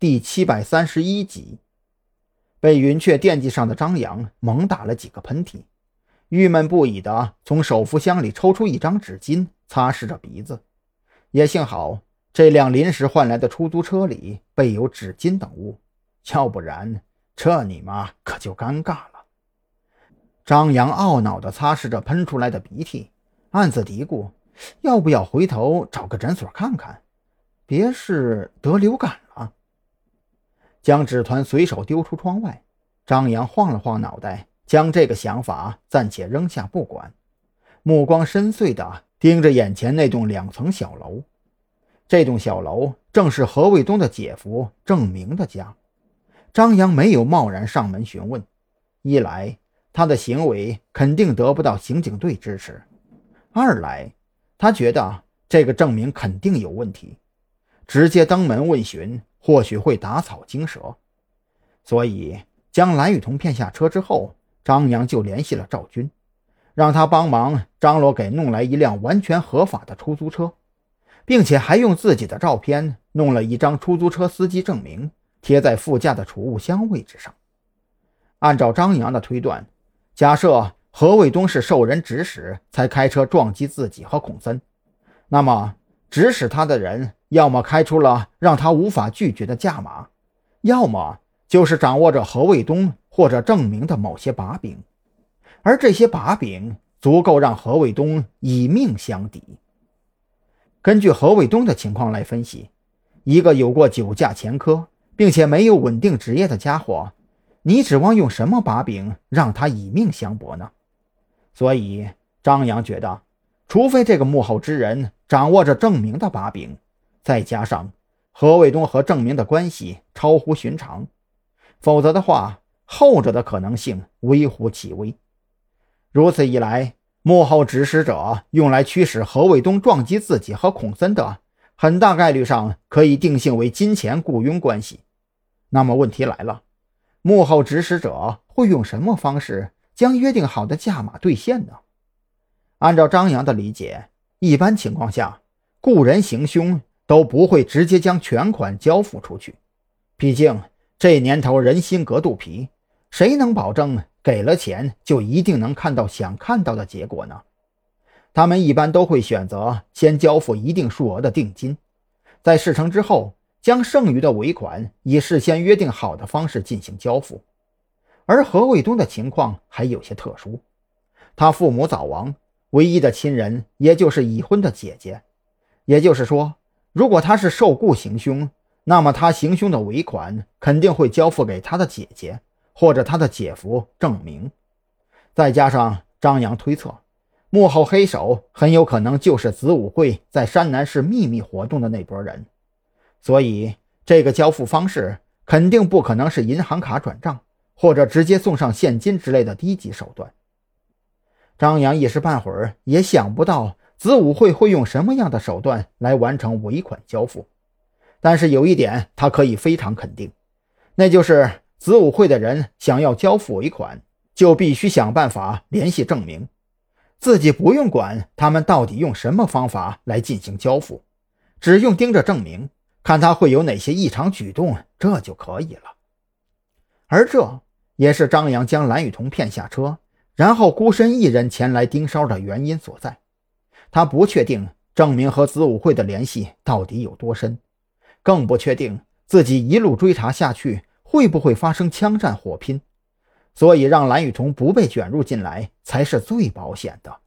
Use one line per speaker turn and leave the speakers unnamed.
第七百三十一集。被云雀惦记上的张扬猛打了几个喷嚏，郁闷不已的从手扶箱里抽出一张纸巾擦拭着鼻子。也幸好这辆临时换来的出租车里备有纸巾等物，要不然这你妈可就尴尬了。张扬懊恼地擦拭着喷出来的鼻涕，暗自嘀咕：要不要回头找个诊所看看？别是得流感了。将纸团随手丢出窗外，张扬晃了晃脑袋，将这个想法暂且扔下不管，目光深邃地盯着眼前那栋两层小楼。这栋小楼正是何卫东的姐夫郑明的家。张扬没有贸然上门询问，一来他的行为肯定得不到刑警队支持，二来他觉得这个郑明肯定有问题。直接登门问询，或许会打草惊蛇，所以将蓝雨桐骗下车之后，张扬就联系了赵军，让他帮忙张罗给弄来一辆完全合法的出租车，并且还用自己的照片弄了一张出租车司机证明，贴在副驾的储物箱位置上。按照张扬的推断，假设何卫东是受人指使才开车撞击自己和孔森，那么指使他的人。要么开出了让他无法拒绝的价码，要么就是掌握着何卫东或者郑明的某些把柄，而这些把柄足够让何卫东以命相抵。根据何卫东的情况来分析，一个有过酒驾前科并且没有稳定职业的家伙，你指望用什么把柄让他以命相搏呢？所以张扬觉得，除非这个幕后之人掌握着郑明的把柄。再加上何卫东和郑明的关系超乎寻常，否则的话，后者的可能性微乎其微。如此一来，幕后指使者用来驱使何卫东撞击自己和孔森的，很大概率上可以定性为金钱雇佣关系。那么问题来了，幕后指使者会用什么方式将约定好的价码兑现呢？按照张扬的理解，一般情况下，雇人行凶。都不会直接将全款交付出去，毕竟这年头人心隔肚皮，谁能保证给了钱就一定能看到想看到的结果呢？他们一般都会选择先交付一定数额的定金，在事成之后，将剩余的尾款以事先约定好的方式进行交付。而何卫东的情况还有些特殊，他父母早亡，唯一的亲人也就是已婚的姐姐，也就是说。如果他是受雇行凶，那么他行凶的尾款肯定会交付给他的姐姐或者他的姐夫郑明。再加上张扬推测，幕后黑手很有可能就是子午会在山南市秘密活动的那波人，所以这个交付方式肯定不可能是银行卡转账或者直接送上现金之类的低级手段。张扬一时半会儿也想不到。子午会会用什么样的手段来完成尾款交付？但是有一点，他可以非常肯定，那就是子午会的人想要交付尾款，就必须想办法联系郑明，自己不用管他们到底用什么方法来进行交付，只用盯着郑明，看他会有哪些异常举动，这就可以了。而这也是张扬将蓝雨桐骗下车，然后孤身一人前来盯梢的原因所在。他不确定郑明和子午会的联系到底有多深，更不确定自己一路追查下去会不会发生枪战火拼，所以让蓝雨桐不被卷入进来才是最保险的。